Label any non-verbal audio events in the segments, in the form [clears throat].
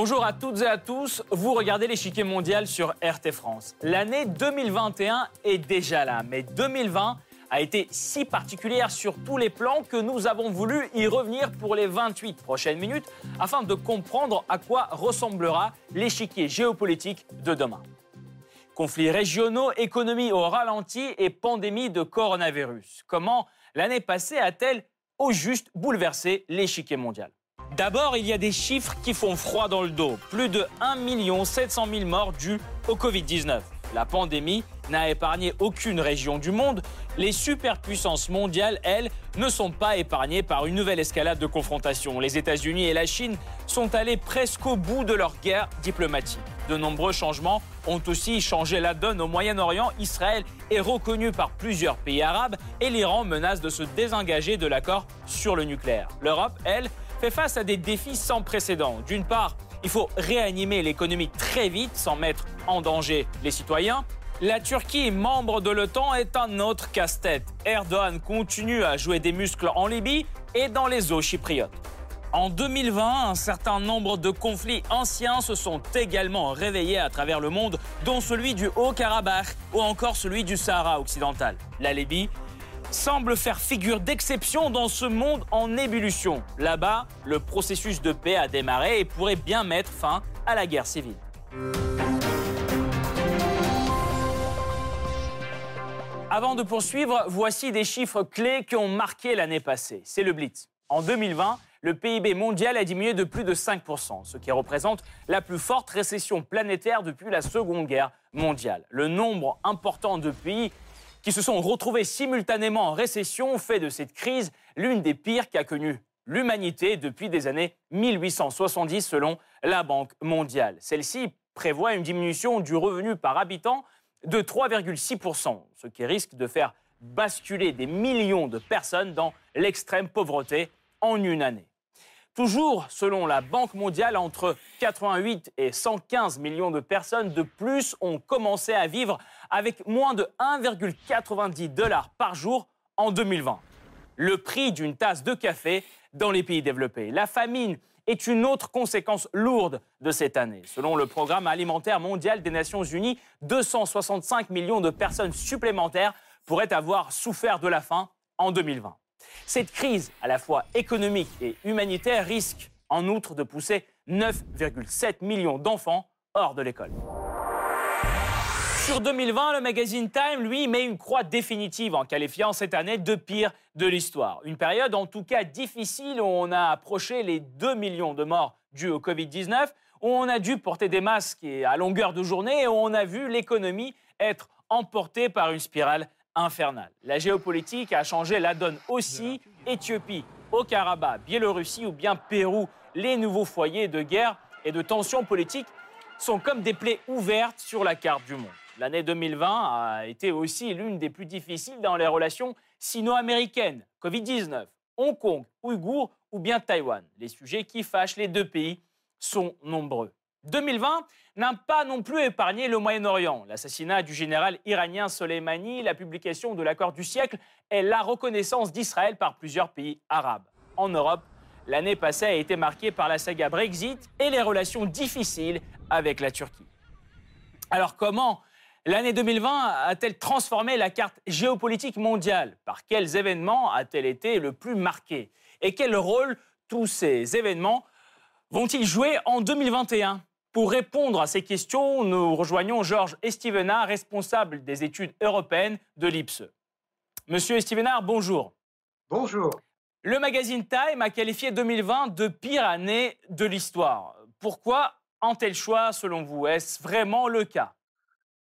Bonjour à toutes et à tous, vous regardez l'échiquier mondial sur RT France. L'année 2021 est déjà là, mais 2020 a été si particulière sur tous les plans que nous avons voulu y revenir pour les 28 prochaines minutes afin de comprendre à quoi ressemblera l'échiquier géopolitique de demain. Conflits régionaux, économie au ralenti et pandémie de coronavirus. Comment l'année passée a-t-elle au juste bouleversé l'échiquier mondial? D'abord, il y a des chiffres qui font froid dans le dos. Plus de 1 700 000 morts dus au Covid-19. La pandémie n'a épargné aucune région du monde. Les superpuissances mondiales, elles, ne sont pas épargnées par une nouvelle escalade de confrontation. Les États-Unis et la Chine sont allés presque au bout de leur guerre diplomatique. De nombreux changements ont aussi changé la donne au Moyen-Orient. Israël est reconnu par plusieurs pays arabes et l'Iran menace de se désengager de l'accord sur le nucléaire. L'Europe, elle, fait face à des défis sans précédent. D'une part, il faut réanimer l'économie très vite sans mettre en danger les citoyens. La Turquie, membre de l'OTAN, est un autre casse-tête. Erdogan continue à jouer des muscles en Libye et dans les eaux chypriotes. En 2020, un certain nombre de conflits anciens se sont également réveillés à travers le monde, dont celui du Haut-Karabakh ou encore celui du Sahara occidental. La Libye semble faire figure d'exception dans ce monde en ébullition. Là-bas, le processus de paix a démarré et pourrait bien mettre fin à la guerre civile. Avant de poursuivre, voici des chiffres clés qui ont marqué l'année passée. C'est le Blitz. En 2020, le PIB mondial a diminué de plus de 5%, ce qui représente la plus forte récession planétaire depuis la Seconde Guerre mondiale. Le nombre important de pays qui se sont retrouvés simultanément en récession fait de cette crise l'une des pires qu'a connue l'humanité depuis des années 1870 selon la Banque mondiale. Celle-ci prévoit une diminution du revenu par habitant de 3,6%, ce qui risque de faire basculer des millions de personnes dans l'extrême pauvreté en une année. Toujours selon la Banque mondiale, entre 88 et 115 millions de personnes de plus ont commencé à vivre avec moins de 1,90 dollars par jour en 2020. Le prix d'une tasse de café dans les pays développés. La famine est une autre conséquence lourde de cette année. Selon le Programme alimentaire mondial des Nations Unies, 265 millions de personnes supplémentaires pourraient avoir souffert de la faim en 2020. Cette crise, à la fois économique et humanitaire, risque en outre de pousser 9,7 millions d'enfants hors de l'école. Sur 2020, le magazine Time, lui, met une croix définitive en qualifiant cette année de pire de l'histoire. Une période en tout cas difficile où on a approché les 2 millions de morts dus au Covid-19, où on a dû porter des masques à longueur de journée et où on a vu l'économie être emportée par une spirale infernale. La géopolitique a changé la donne aussi. Éthiopie, au Karabakh, Biélorussie ou bien Pérou, les nouveaux foyers de guerre et de tensions politiques sont comme des plaies ouvertes sur la carte du monde. L'année 2020 a été aussi l'une des plus difficiles dans les relations sino-américaines. Covid-19, Hong Kong, Ouïghours ou bien Taïwan. Les sujets qui fâchent les deux pays sont nombreux. 2020 n'a pas non plus épargné le Moyen-Orient. L'assassinat du général iranien Soleimani, la publication de l'accord du siècle et la reconnaissance d'Israël par plusieurs pays arabes. En Europe, l'année passée a été marquée par la saga Brexit et les relations difficiles avec la Turquie. Alors comment l'année 2020 a-t-elle transformé la carte géopolitique mondiale? Par quels événements a-t-elle été le plus marquée? Et quel rôle tous ces événements vont-ils jouer en 2021 pour répondre à ces questions, nous rejoignons Georges Estivenard, responsable des études européennes de l'IPSE. Monsieur Estivenard, bonjour. Bonjour. Le magazine Time a qualifié 2020 de pire année de l'histoire. Pourquoi un tel choix, selon vous Est-ce vraiment le cas?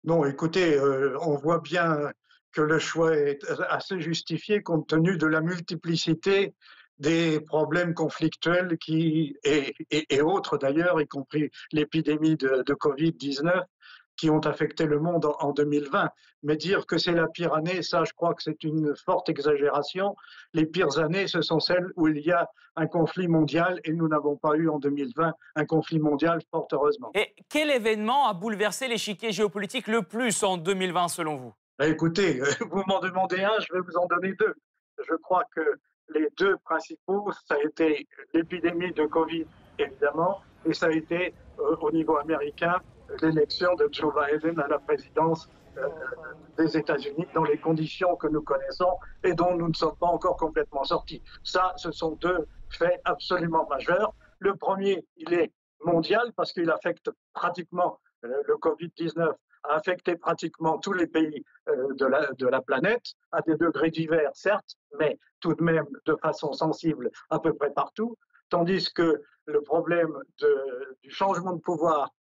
Non, écoutez, euh, on voit bien que le choix est assez justifié compte tenu de la multiplicité des problèmes conflictuels et, autres d'ailleurs, y compris l'épidémie de Covid-19, qui ont affecté le monde en 2020. Mais dire que c'est la pire année, ça, je crois que c'est une forte exagération. Les pires années, ce sont celles où il y a un conflit mondial et nous n'avons pas eu en 2020 un conflit mondial, fort heureusement. Et quel événement a bouleversé l'échiquier géopolitique le plus en 2020 selon vous? Ben, Écoutez, [laughs] vous m'en demandez un, je vais vous en donner deux. Je crois que les deux principaux, ça a été l'épidémie de Covid, évidemment, et ça a été euh, au niveau américain l'élection de Joe Biden à la présidence euh, des États-Unis dans les conditions que nous connaissons et dont nous ne sommes pas encore complètement sortis. Ça, ce sont deux faits absolument majeurs. Le premier, il est mondial parce qu'il affecte pratiquement euh, le Covid-19 a affecté pratiquement tous les pays euh, de la, planète, à des degrés divers, certes, mais tout de même de façon sensible à peu près partout, tandis que le problème du changement de pouvoir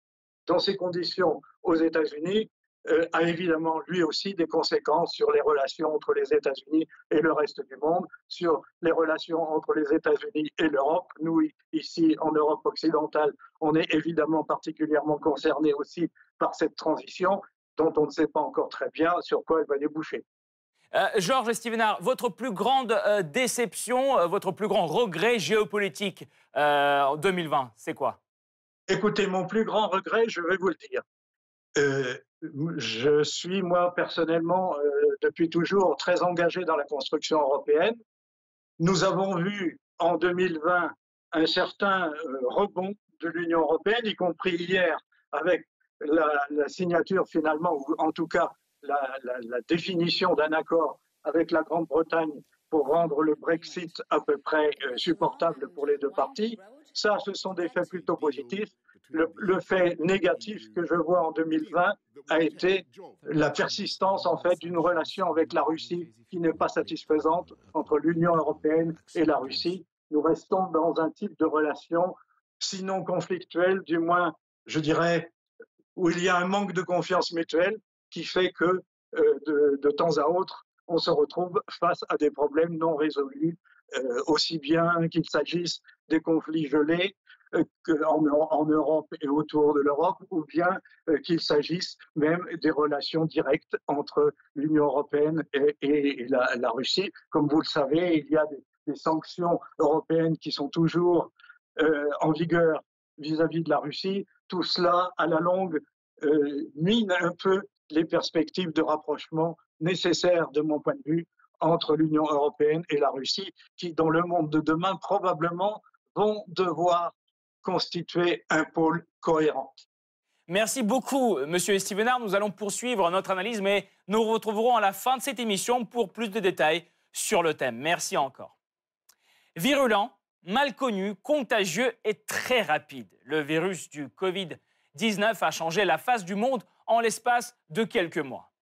dans ces conditions aux États-Unis euh, a évidemment lui aussi des conséquences sur les relations entre les États-Unis et le reste du monde, sur les relations entre les États-Unis et l'Europe. Nous, ici, en Europe occidentale, on est évidemment particulièrement concernés aussi par cette transition dont on ne sait pas encore très bien sur quoi elle va déboucher. Euh, Georges Stevenard, votre plus grande euh, déception, votre plus grand regret géopolitique en 2020, c'est quoi? Écoutez, mon plus grand regret, je vais vous le dire. Euh, je suis, moi, personnellement, euh, depuis toujours très engagé dans la construction européenne. Nous avons vu en 2020 un certain euh, rebond de l'Union européenne, y compris hier avec la, signature finalement, ou en tout cas la, la définition d'un accord avec la Grande-Bretagne pour rendre le Brexit à peu près supportable pour les deux parties. Ça, ce sont des faits plutôt positifs. Le, fait négatif que je vois en 2020 a été la persistance en fait d'une relation avec la Russie qui n'est pas satisfaisante entre l'Union européenne et la Russie. Nous restons dans un type de relation, sinon conflictuelle, du moins, je dirais, où il y a un manque de confiance mutuelle qui fait que euh, de, temps à autre, on se retrouve face à des problèmes non résolus, euh, aussi bien qu'il s'agisse des conflits gelés euh, en, Europe et autour de l'Europe, ou bien euh, qu'il s'agisse même des relations directes entre l'Union européenne et, la, Russie. Comme vous le savez, il y a des, sanctions européennes qui sont toujours en vigueur vis-à-vis de la Russie. Tout cela, à la longue, mine un peu les perspectives de rapprochement nécessaires, de mon point de vue, entre l'Union européenne et la Russie, qui, dans le monde de demain, probablement vont devoir constituer un pôle cohérent. Merci beaucoup, Monsieur Stevenard. Nous allons poursuivre notre analyse, mais nous retrouverons à la fin de cette émission pour plus de détails sur le thème. Merci encore. Virulent, mal connu, contagieux et très rapide. Le virus du Covid-19 a changé la face du monde en l'espace de quelques mois.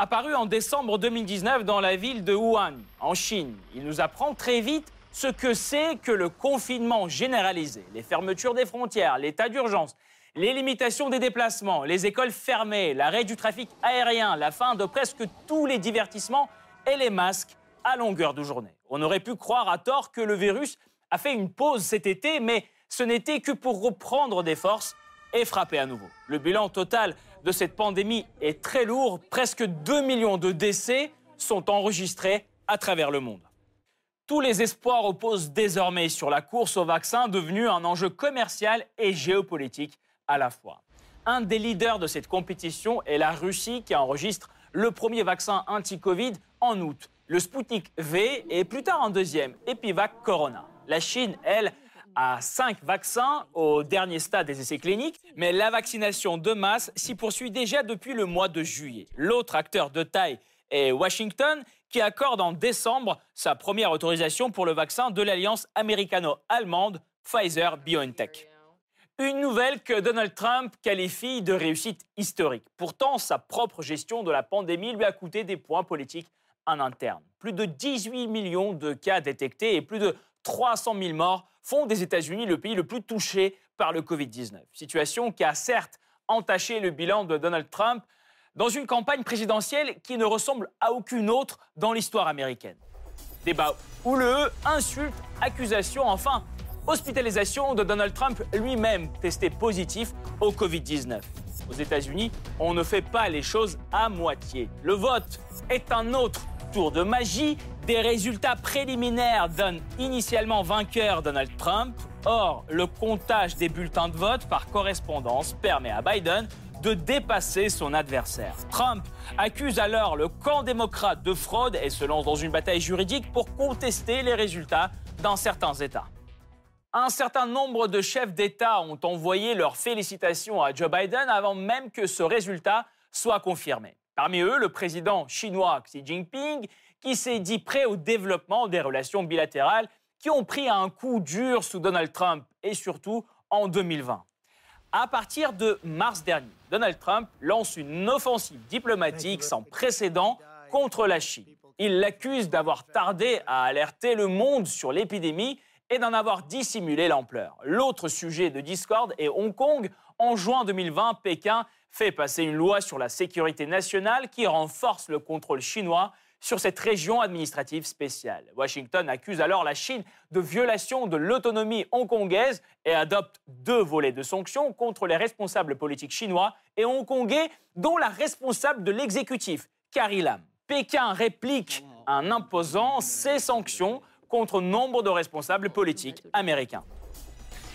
Apparu en décembre 2019 dans la ville de Wuhan, en Chine, il nous apprend très vite ce que c'est que le confinement généralisé, les fermetures des frontières, l'état d'urgence, les limitations des déplacements, les écoles fermées, l'arrêt du trafic aérien, la fin de presque tous les divertissements et les masques à longueur de journée. On aurait pu croire à tort que le virus a fait une pause cet été, mais ce n'était que pour reprendre des forces et frapper à nouveau. Le bilan total de cette pandémie est très lourd. Presque 2 millions de décès sont enregistrés à travers le monde. Tous les espoirs reposent désormais sur la course au vaccin, devenue un enjeu commercial et géopolitique à la fois. Un des leaders de cette compétition est la Russie qui enregistre le premier vaccin anti-Covid en août, le Sputnik V et plus tard un deuxième, Epivac Corona. La Chine, elle, à 5 vaccins au dernier stade des essais cliniques, mais la vaccination de masse s'y poursuit déjà depuis le mois de juillet. L'autre acteur de taille est Washington, qui accorde en décembre sa première autorisation pour le vaccin de l'alliance américano-allemande Pfizer-BioNTech. Une nouvelle que Donald Trump qualifie de réussite historique. Pourtant, sa propre gestion de la pandémie lui a coûté des points politiques en interne. Plus de 18 millions de cas détectés et plus de 300 000 morts font des États-Unis le pays le plus touché par le Covid-19. Situation qui a certes entaché le bilan de Donald Trump dans une campagne présidentielle qui ne ressemble à aucune autre dans l'histoire américaine. Débat houleux, insultes, accusations, enfin, hospitalisation de Donald Trump lui-même testé positif au Covid-19. aux États-Unis, on ne fait pas les choses à moitié. Le vote est un autre tour de magie. Des résultats préliminaires donnent initialement vainqueur Donald Trump. Or, le comptage des bulletins de vote par correspondance permet à Biden de dépasser son adversaire. Trump accuse alors le camp démocrate de fraude et se lance dans une bataille juridique pour contester les résultats dans certains États. Un certain nombre de chefs d'État ont envoyé leurs félicitations à Joe Biden avant même que ce résultat soit confirmé. Parmi eux, le président chinois Xi Jinping, qui s'est dit prêt au développement des relations bilatérales qui ont pris un coup dur sous Donald Trump et surtout en 2020. À partir de mars dernier, Donald Trump lance une offensive diplomatique sans précédent contre la Chine. Il l'accuse d'avoir tardé à alerter le monde sur l'épidémie et d'en avoir dissimulé l'ampleur. L'autre sujet de discorde est Hong Kong. En juin 2020, Pékin fait passer une loi sur la sécurité nationale qui renforce le contrôle chinois sur cette région administrative spéciale. Washington accuse alors la Chine de violation de l'autonomie hongkongaise et adopte deux volets de sanctions contre les responsables politiques chinois et hongkongais, dont la responsable de l'exécutif, Carrie Lam. Pékin réplique en imposant ces sanctions contre nombre de responsables politiques américains.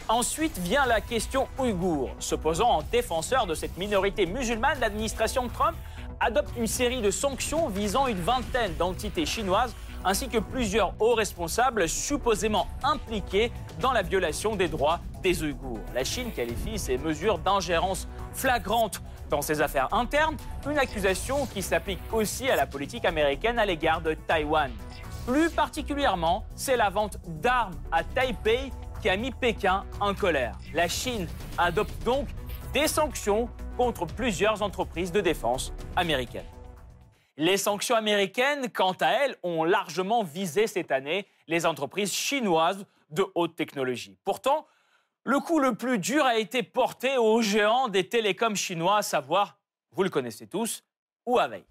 Ensuite vient la question ouïghour. Se posant en défenseur de cette minorité musulmane, l'administration Trump adopte une série de sanctions visant une vingtaine d'entités chinoises ainsi que plusieurs hauts responsables supposément impliqués dans la violation des droits des Ouïghours. La Chine qualifie ces mesures d'ingérence flagrante dans ses affaires internes, une accusation qui s'applique aussi à la politique américaine à l'égard de Taïwan. Plus particulièrement, c'est la vente d'armes à Taipei qui a mis Pékin en colère. La Chine adopte donc des sanctions contre plusieurs entreprises de défense américaines. Les sanctions américaines, quant à elles, ont largement visé cette année les entreprises chinoises de haute technologie. Pourtant, le coup le plus dur a été porté aux géants des télécoms chinois, à savoir, vous le connaissez tous, Huawei.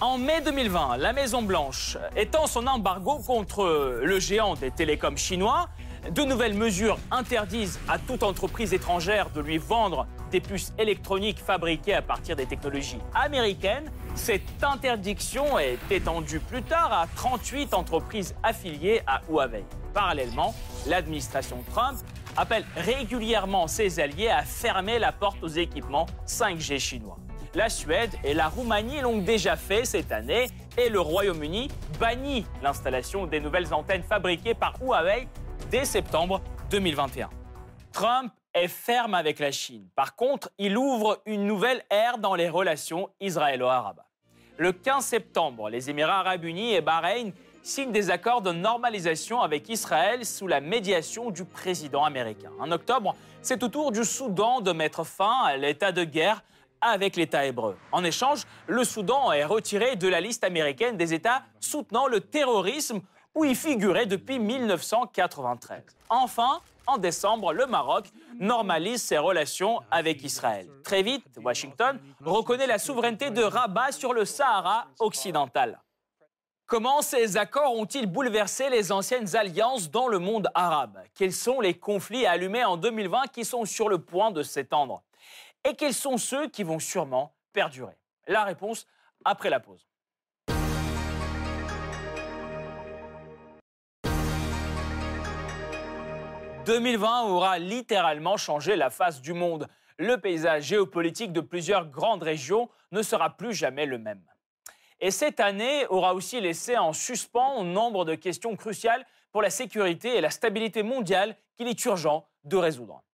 En mai 2020, la Maison-Blanche étend son embargo contre le géant des télécoms chinois de nouvelles mesures interdisent à toute entreprise étrangère de lui vendre des puces électroniques fabriquées à partir des technologies américaines. Cette interdiction est étendue plus tard à 38 entreprises affiliées à Huawei. Parallèlement, l'administration Trump appelle régulièrement ses alliés à fermer la porte aux équipements 5G chinois. La Suède et la Roumanie l'ont déjà fait cette année et le Royaume-Uni bannit l'installation des nouvelles antennes fabriquées par Huawei dès septembre 2021. Trump est ferme avec la Chine. Par contre, il ouvre une nouvelle ère dans les relations israélo-arabes. Le 15 septembre, les Émirats arabes unis et Bahreïn signent des accords de normalisation avec Israël sous la médiation du président américain. En octobre, c'est au tour du Soudan de mettre fin à l'état de guerre avec l'État hébreu. En échange, le Soudan est retiré de la liste américaine des États soutenant le terrorisme où il figurait depuis 1993. Enfin, en décembre, le Maroc normalise ses relations avec Israël. Très vite, Washington reconnaît la souveraineté de Rabat sur le Sahara occidental. Comment ces accords ont-ils bouleversé les anciennes alliances dans le monde arabe? Quels sont les conflits allumés en 2020 qui sont sur le point de s'étendre? Et quels sont ceux qui vont sûrement perdurer? La réponse après la pause. 2020 aura littéralement changé la face du monde. Le paysage géopolitique de plusieurs grandes régions ne sera plus jamais le même. Et cette année aura aussi laissé en suspens nombre de questions cruciales pour la sécurité et la stabilité mondiale qu'il est urgent de résoudre.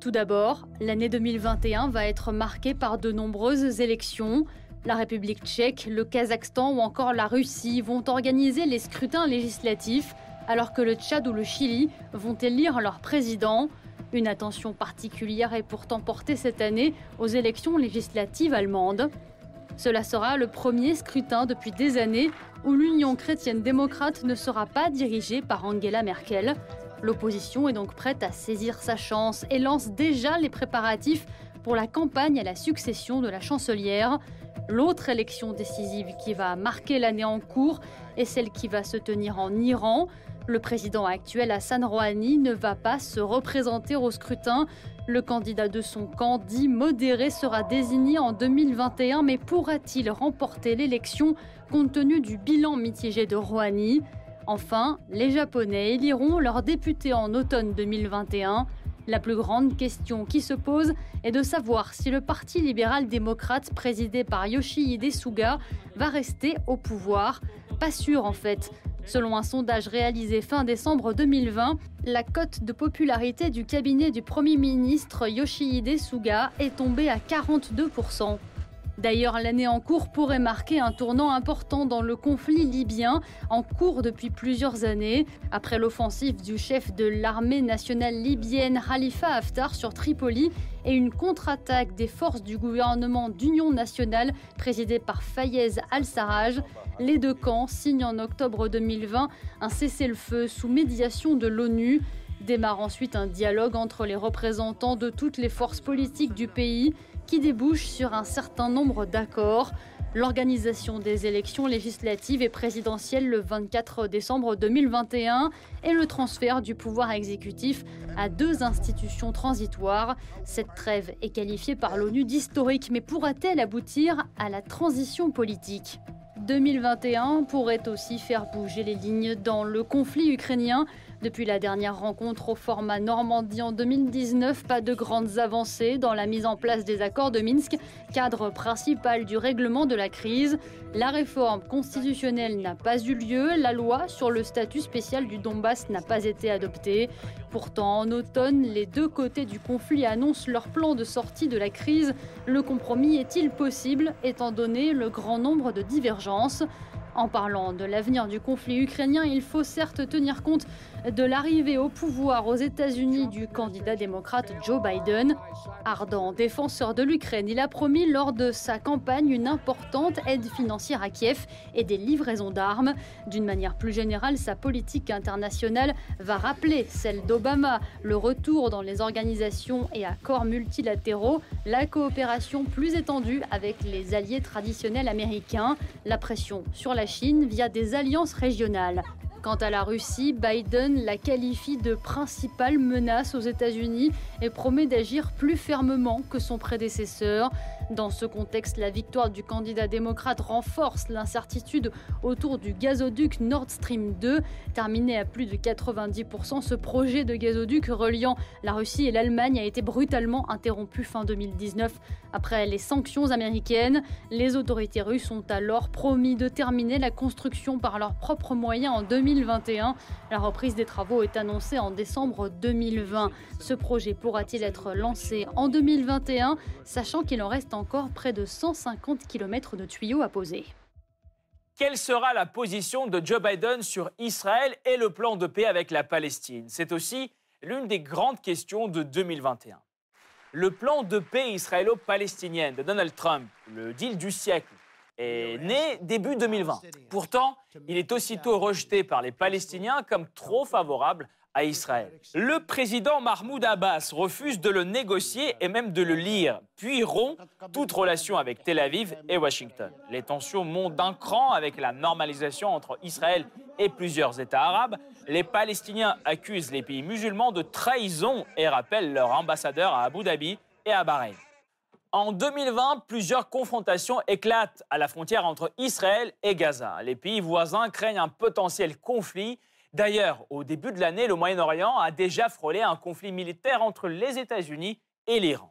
Tout d'abord, l'année 2021 va être marquée par de nombreuses élections. La République tchèque, le Kazakhstan ou encore la Russie vont organiser les scrutins législatifs alors que le Tchad ou le Chili vont élire leur président. Une attention particulière est pourtant portée cette année aux élections législatives allemandes. Cela sera le premier scrutin depuis des années où l'Union chrétienne démocrate ne sera pas dirigée par Angela Merkel. L'opposition est donc prête à saisir sa chance et lance déjà les préparatifs pour la campagne à la succession de la chancelière. L'autre élection décisive qui va marquer l'année en cours est celle qui va se tenir en Iran. Le président actuel Hassan Rouhani ne va pas se représenter au scrutin. Le candidat de son camp dit modéré sera désigné en 2021, mais pourra-t-il remporter l'élection compte tenu du bilan mitigé de Rouhani? Enfin, les Japonais éliront leurs députés en automne 2021. La plus grande question qui se pose est de savoir si le Parti libéral-démocrate présidé par Yoshihide Suga va rester au pouvoir. Pas sûr en fait. Selon un sondage réalisé fin décembre 2020, la cote de popularité du cabinet du Premier ministre Yoshihide Suga est tombée à 42%. D'ailleurs, l'année en cours pourrait marquer un tournant important dans le conflit libyen, en cours depuis plusieurs années. Après l'offensive du chef de l'armée nationale libyenne Khalifa Haftar sur Tripoli et une contre-attaque des forces du gouvernement d'union nationale présidé par Fayez al-Sarraj, les deux camps signent en octobre 2020 un cessez-le-feu sous médiation de l'ONU. Démarre ensuite un dialogue entre les représentants de toutes les forces politiques du pays qui débouche sur un certain nombre d'accords. L'organisation des élections législatives et présidentielles le 24 décembre 2021 et le transfert du pouvoir exécutif à deux institutions transitoires. Cette trêve est qualifiée par l'ONU d'historique, mais pourra-t-elle aboutir à la transition politique? 2021 pourrait aussi faire bouger les lignes dans le conflit ukrainien. Depuis la dernière rencontre au format Normandie en 2019, pas de grandes avancées dans la mise en place des accords de Minsk, cadre principal du règlement de la crise. La réforme constitutionnelle n'a pas eu lieu, la loi sur le statut spécial du Donbass n'a pas été adoptée. Pourtant, en automne, les deux côtés du conflit annoncent leur plan de sortie de la crise. Le compromis est-il possible étant donné le grand nombre de divergences? En parlant de l'avenir du conflit ukrainien, il faut certes tenir compte de l'arrivée au pouvoir aux États-Unis du candidat démocrate Joe Biden. Ardent défenseur de l'Ukraine, il a promis lors de sa campagne une importante aide financière à Kiev et des livraisons d'armes. D'une manière plus générale, sa politique internationale va rappeler celle d'Obama, le retour dans les organisations et accords multilatéraux, la coopération plus étendue avec les alliés traditionnels américains, la pression sur la Via des alliances régionales. Quant à la Russie, Biden la qualifie de principale menace aux États-Unis et promet d'agir plus fermement que son prédécesseur. Dans ce contexte, la victoire du candidat démocrate renforce l'incertitude autour du gazoduc Nord Stream 2. Terminé à plus de 90%, ce projet de gazoduc reliant la Russie et l'Allemagne a été brutalement interrompu fin 2019 après les sanctions américaines. Les autorités russes ont alors promis de terminer la construction par leurs propres moyens en 2021. La reprise des travaux est annoncée en décembre 2020. Ce projet pourra-t-il être lancé en 2021, sachant qu'il en reste encore près de 150 km de tuyaux à poser quelle sera la position de Joe Biden sur Israël et le plan de paix avec la Palestine? C'est aussi l'une des grandes questions de 2021. Le plan de paix israélo-palestinien de Donald Trump, le deal du siècle, est né début 2020. Pourtant, il est aussitôt rejeté par les Palestiniens comme trop favorable à Israël. Le président Mahmoud Abbas refuse de le négocier et même de le lire, puis rompt toute relation avec Tel Aviv et Washington. Les tensions montent d'un cran avec la normalisation entre Israël et plusieurs États arabes. Les Palestiniens accusent les pays musulmans de trahison et rappellent leur ambassadeur à Abu Dhabi et à Bahreïn. En 2020, plusieurs confrontations éclatent à la frontière entre Israël et Gaza. Les pays voisins craignent un potentiel conflit D'ailleurs, au début de l'année, le Moyen-Orient a déjà frôlé un conflit militaire entre les États-Unis et l'Iran.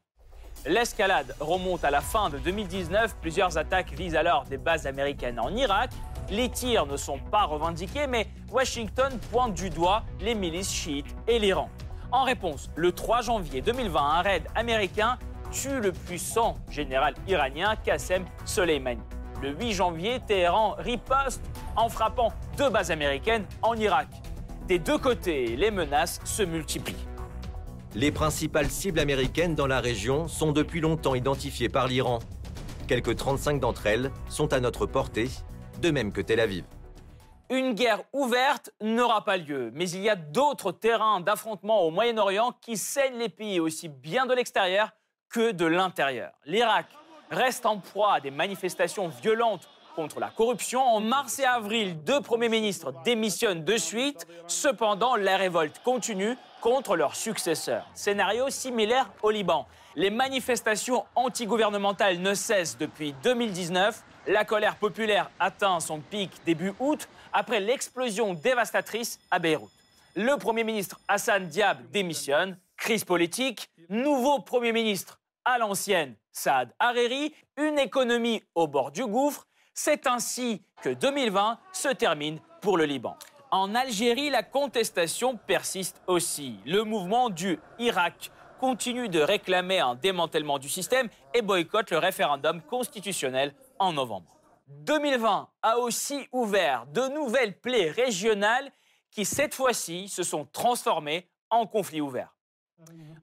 L'escalade remonte à la fin de 2019. Plusieurs attaques visent alors des bases américaines en Irak. Les tirs ne sont pas revendiqués, mais Washington pointe du doigt les milices chiites et l'Iran. En réponse, le 3 janvier 2020, un raid américain tue le puissant général iranien Qassem Soleimani. Le 8 janvier, Téhéran riposte en frappant deux bases américaines en Irak. Des deux côtés, les menaces se multiplient. Les principales cibles américaines dans la région sont depuis longtemps identifiées par l'Iran. Quelques 35 d'entre elles sont à notre portée, de même que Tel Aviv. Une guerre ouverte n'aura pas lieu, mais il y a d'autres terrains d'affrontement au Moyen-Orient qui saignent les pays aussi bien de l'extérieur que de l'intérieur. L'Irak reste en proie à des manifestations violentes contre la corruption. En mars et avril, deux premiers ministres démissionnent de suite. Cependant, la révolte continue contre leurs successeurs. Scénario similaire au Liban. Les manifestations antigouvernementales ne cessent depuis 2019. La colère populaire atteint son pic début août après l'explosion dévastatrice à Beyrouth. Le Premier ministre Hassan Diab démissionne. Crise politique, nouveau Premier ministre à l'ancienne Saad Hariri, une économie au bord du gouffre. C'est ainsi que 2020 se termine pour le Liban. En Algérie, la contestation persiste aussi. Le mouvement du Irak continue de réclamer un démantèlement du système et boycotte le référendum constitutionnel en novembre. 2020 a aussi ouvert de nouvelles plaies régionales qui, cette fois-ci, se sont transformées en conflits ouverts.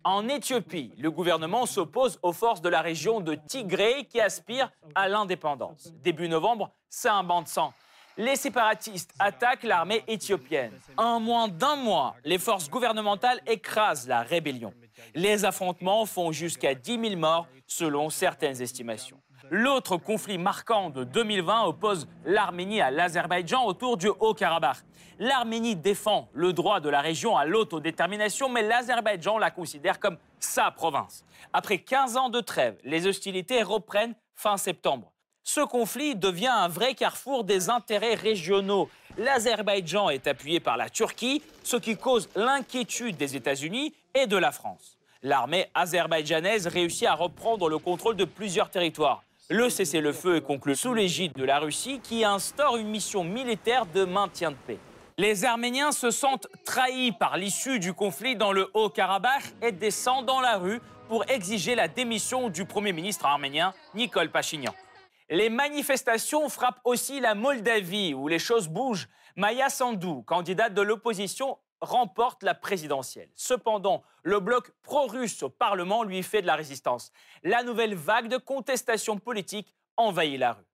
En Éthiopie, le gouvernement s'oppose aux forces de la région de Tigré qui aspirent à l'indépendance. Début novembre, c'est un banc de sang. Les séparatistes attaquent l'armée éthiopienne. En moins d'un mois, les forces gouvernementales écrasent la rébellion. Les affrontements font jusqu'à 10 000 morts selon certaines estimations. L'autre conflit marquant de 2020 oppose l'Arménie à l'Azerbaïdjan autour du Haut-Karabakh. L'Arménie défend le droit de la région à l'autodétermination, mais l'Azerbaïdjan la considère comme sa province. Après 15 ans de trêve, les hostilités reprennent fin septembre. Ce conflit devient un vrai carrefour des intérêts régionaux. L'Azerbaïdjan est appuyé par la Turquie, ce qui cause l'inquiétude des États-Unis et de la France. L'armée azerbaïdjanaise réussit à reprendre le contrôle de plusieurs territoires. Le cessez-le-feu est conclu sous l'égide de la Russie qui instaure une mission militaire de maintien de paix. Les Arméniens se sentent trahis par l'issue du conflit dans le Haut-Karabakh et descendent dans la rue pour exiger la démission du Premier ministre arménien Nicole Pachinian. Les manifestations frappent aussi la Moldavie, où les choses bougent. Maya Sandu, candidate de l'opposition, remporte la présidentielle. Cependant, le bloc pro-russe au Parlement lui fait de la résistance. La nouvelle vague de contestation politique envahit la rue.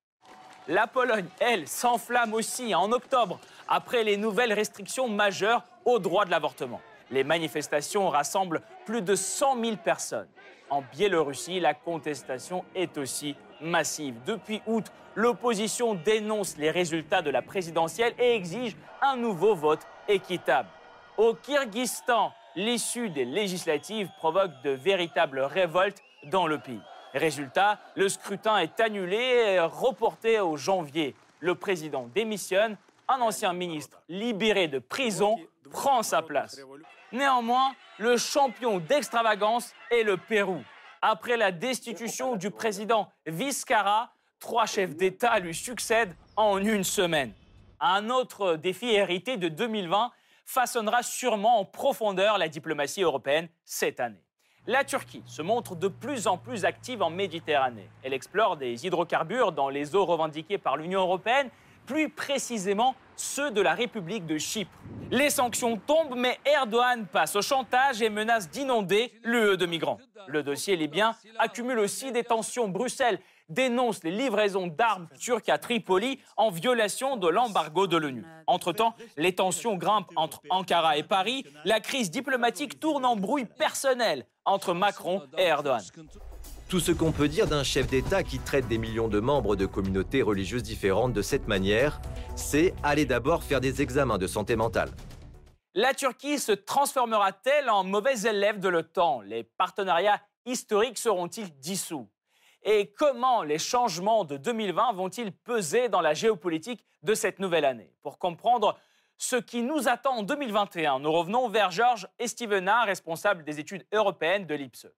La Pologne, elle, s'enflamme aussi en octobre après les nouvelles restrictions majeures au droit de l'avortement. Les manifestations rassemblent plus de 100 000 personnes. En Biélorussie, la contestation est aussi massive. Depuis août, l'opposition dénonce les résultats de la présidentielle et exige un nouveau vote équitable. Au Kyrgyzstan, l'issue des législatives provoque de véritables révoltes dans le pays. Résultat, le scrutin est annulé et reporté au janvier. Le président démissionne, un ancien ministre libéré de prison prend sa place. Néanmoins, le champion d'extravagance est le Pérou. Après la destitution du président Vizcarra, trois chefs d'État lui succèdent en une semaine. Un autre défi hérité de 2020 façonnera sûrement en profondeur la diplomatie européenne cette année. La Turquie se montre de plus en plus active en Méditerranée. Elle explore des hydrocarbures dans les eaux revendiquées par l'Union européenne, plus précisément ceux de la République de Chypre. Les sanctions tombent, mais Erdogan passe au chantage et menace d'inonder l'UE de migrants. Le dossier libyen accumule aussi des tensions. Bruxelles dénonce les livraisons d'armes turques à Tripoli en violation de l'embargo de l'ONU. Entre-temps, les tensions grimpent entre Ankara et Paris. La crise diplomatique tourne en brouille personnel entre Macron et Erdogan. Tout ce qu'on peut dire d'un chef d'État qui traite des millions de membres de communautés religieuses différentes de cette manière, c'est aller d'abord faire des examens de santé mentale. La Turquie se transformera-t-elle en mauvais élève de l'OTAN? Les partenariats historiques seront-ils dissous? Et comment les changements de 2020 vont-ils peser dans la géopolitique de cette nouvelle année? Pour comprendre ce qui nous attend en 2021, nous revenons vers Georges Estevenard, responsable des études européennes de l'IPSE.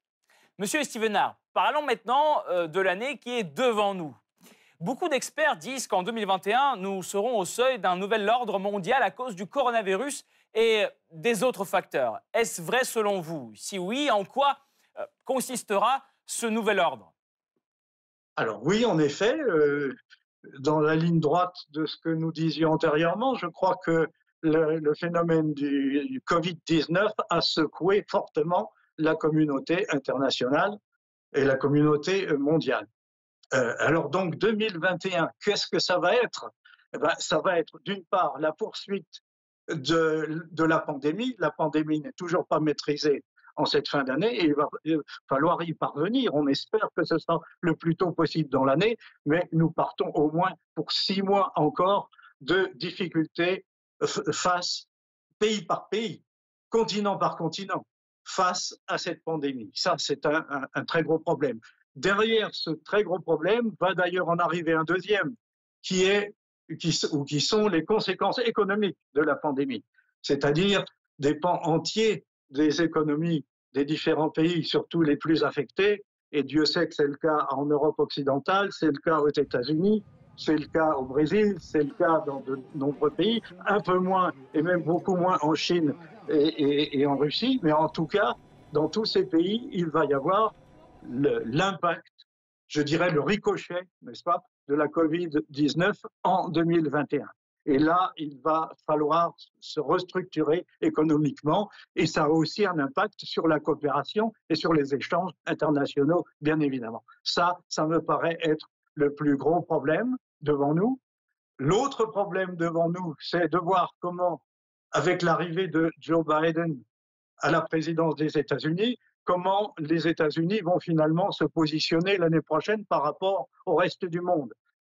Monsieur Stevenard, parlons maintenant euh, de l'année qui est devant nous. Beaucoup d'experts disent qu'en 2021, nous serons au seuil d'un nouvel ordre mondial à cause du coronavirus et des autres facteurs. Est-ce vrai selon vous? Si oui, en quoi euh, consistera ce nouvel ordre? Alors oui, en effet, euh, dans la ligne droite de ce que nous disions antérieurement, je crois que le, phénomène du Covid-19 a secoué fortement la communauté internationale et la communauté mondiale. Euh, alors donc 2021, qu'est-ce que ça va être? Eh ben, Ça va être d'une part la poursuite de, de la pandémie. La pandémie n'est toujours pas maîtrisée en cette fin d'année et il va falloir y parvenir. On espère que ce sera le plus tôt possible dans l'année, mais nous partons au moins pour six mois encore de difficultés face, pays par pays, continent par continent, face à cette pandémie. Ça, c'est un, très gros problème. Derrière ce très gros problème va d'ailleurs en arriver un deuxième, qui est ou qui sont les conséquences économiques de la pandémie, c'est-à-dire des pans entiers des économies des différents pays, surtout les plus affectés, et Dieu sait que c'est le cas en Europe occidentale, c'est le cas aux États-Unis, c'est le cas au Brésil, c'est le cas dans de nombreux pays, un peu moins et même beaucoup moins en Chine et, en Russie, mais en tout cas, dans tous ces pays, il va y avoir l'impact, je dirais le ricochet, n'est-ce pas, de la Covid-19 en 2021. Et là, il va falloir se restructurer économiquement et ça a aussi un impact sur la coopération et sur les échanges internationaux, bien évidemment. Ça, ça me paraît être le plus gros problème devant nous. L'autre problème devant nous, c'est de voir comment, avec l'arrivée de Joe Biden à la présidence des États-Unis, comment les États-Unis vont finalement se positionner l'année prochaine par rapport au reste du monde.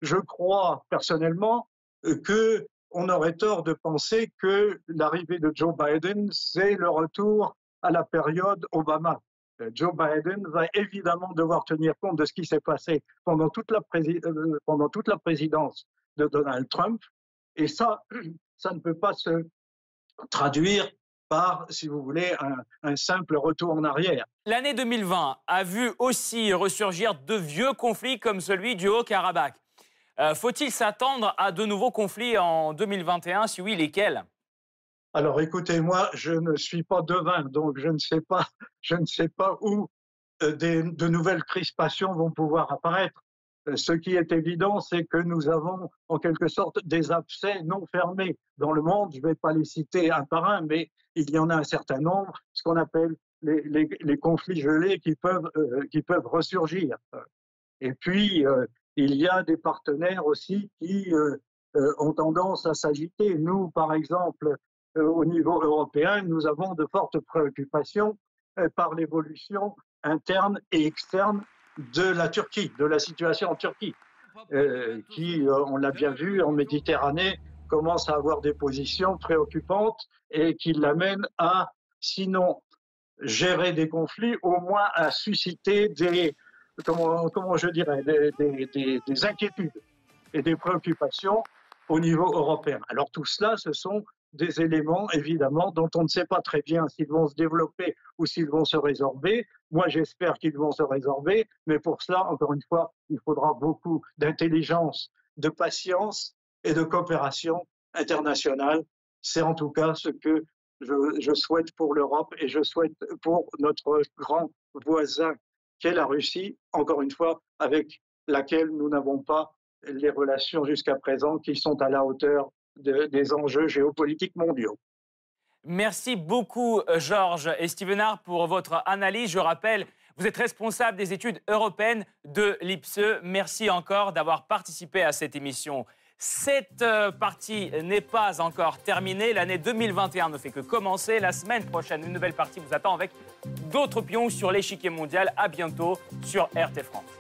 Je crois personnellement que on aurait tort de penser que l'arrivée de Joe Biden, c'est le retour à la période Obama. Euh, Joe Biden va évidemment devoir tenir compte de ce qui s'est passé pendant toute, la euh, présidence de Donald Trump. Et ça, [clears throat] ça ne peut pas se traduire par, si vous voulez, un, un simple retour en arrière. L'année 2020 a vu aussi ressurgir de vieux conflits comme celui du Haut-Karabakh. Euh, faut-il s'attendre à de nouveaux conflits en 2021 Si oui, lesquels? Alors écoutez, moi, je ne suis pas devin, donc je ne sais pas, où euh, de nouvelles crispations vont pouvoir apparaître. Euh, ce qui est évident, c'est que nous avons en quelque sorte des abcès non fermés dans le monde. Je ne vais pas les citer un par un, mais il y en a un certain nombre, ce qu'on appelle les, conflits gelés qui peuvent, peuvent ressurgir. Et puis, il y a des partenaires aussi qui euh, euh, ont tendance à s'agiter. Nous, par exemple, euh, au niveau européen, nous avons de fortes préoccupations par l'évolution interne et externe de la Turquie, de la situation en Turquie, qui, on l'a bien vu, en Méditerranée, commence à avoir des positions préoccupantes et qui l'amènent à, sinon gérer des conflits, au moins à susciter des, comment, je dirais, des, des, des, inquiétudes et des préoccupations au niveau européen. Alors tout cela, ce sont des éléments, évidemment, dont on ne sait pas très bien s'ils vont se développer ou s'ils vont se résorber. Moi, j'espère qu'ils vont se résorber, mais pour cela, encore une fois, il faudra beaucoup d'intelligence, de patience et de coopération internationale. C'est en tout cas ce que je souhaite pour l'Europe et je souhaite pour notre grand voisin qu'est la Russie, encore une fois, avec laquelle nous n'avons pas les relations jusqu'à présent qui sont à la hauteur des enjeux géopolitiques mondiaux. Merci beaucoup, Georges et Stevenard, pour votre analyse. Je rappelle, vous êtes responsable des études européennes de l'IPSE. Merci encore d'avoir participé à cette émission. Cette euh, partie n'est pas encore terminée. L'année 2021 ne fait que commencer. La semaine prochaine, une nouvelle partie vous attend avec d'autres pions sur l'échiquier mondial. À bientôt sur RT France.